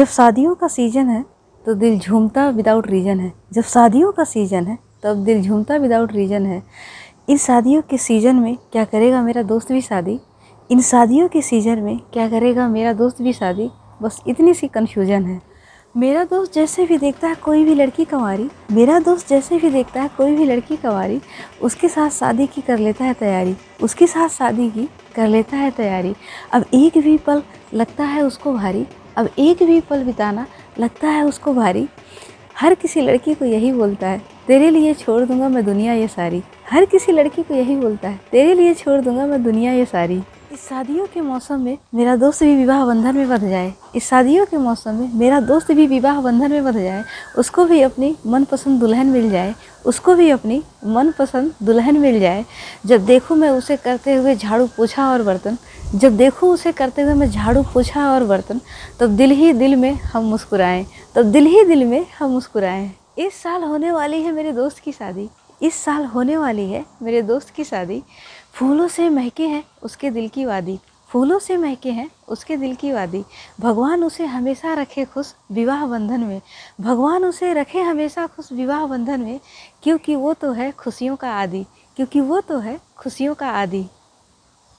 जब शादियों का सीज़न है तो दिल झूमता विदाउट रीज़न है। जब शादियों का सीज़न है, तब दिल झूमता विदाउट रीज़न है। इन शादियों के सीज़न में क्या करेगा मेरा दोस्त भी शादी? इन शादियों के सीज़न में क्या करेगा मेरा दोस्त भी शादी? बस इतनी सी कन्फ्यूज़न है। मेरा दोस्त जैसे भी देखता है, कोई भी लड़की कंवारी। मेरा दोस्त जैसे भी देखता है, कोई भी लड़की कंवारी, उसके साथ शादी की कर लेता है तैयारी। उसके साथ शादी की कर लेता है तैयारी। अब एक भी पल लगता है उसको भारी। अब एक भी पल बिताना लगता है उसको भारी। हर किसी लड़की को यही बोलता है, तेरे लिए छोड़ दूँगा मैं दुनिया ये सारी। हर किसी लड़की को यही बोलता है, तेरे लिए छोड़ दूँगा मैं दुनिया ये सारी। इस शादियों के मौसम में मेरा दोस्त भी विवाह बंधन में बंध जाए। इस शादियों के मौसम में मेरा दोस्त भी विवाह बंधन में बंध जाए, उसको भी अपनी मनपसंद दुल्हन मिल जाए, उसको भी अपनी मनपसंद दुल्हन मिल जाए। जब देखूँ मैं उसे करते हुए झाड़ू पोछा और बर्तन जब देखूँ उसे करते हुए मैं झाड़ू पोछा और बर्तन, तब दिल ही दिल में हम मुस्कुराएँ, तब दिल ही दिल में हम मुस्कुराएँ। इस साल होने वाली है मेरे दोस्त की शादी, इस साल होने वाली है मेरे दोस्त की शादी। फूलों से महके हैं उसके दिल की वादी, फूलों से महके हैं उसके दिल की वादी। भगवान उसे हमेशा रखे खुश विवाह बंधन में, भगवान उसे रखे हमेशा खुश विवाह बंधन में, क्योंकि वो तो है खुशियों का आदि, क्योंकि वो तो है खुशियों का आदि।